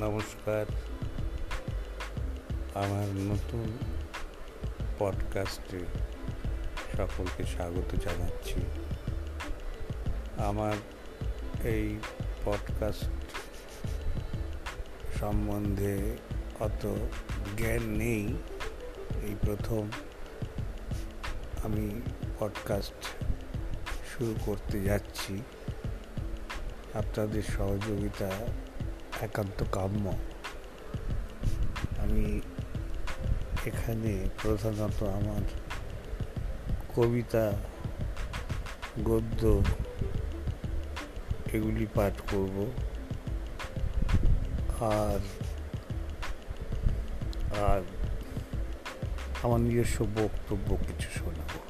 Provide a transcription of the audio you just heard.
নমস্কার। আমার নতুন পডকাস্টে সকলকে স্বাগত জানাচ্ছি। আমার এই পডকাস্ট সম্বন্ধে অত জ্ঞান নেই। এই প্রথম আমি পডকাস্ট শুরু করতে যাচ্ছি। আপনাদের সহযোগিতা একান্ত কাম্য আমি এখানে প্রধানত আমার কবিতা, গদ্য এগুলি পাঠ করব। আর আর আমার নিজস্ব বক্তব্য কিছু শোনাবো।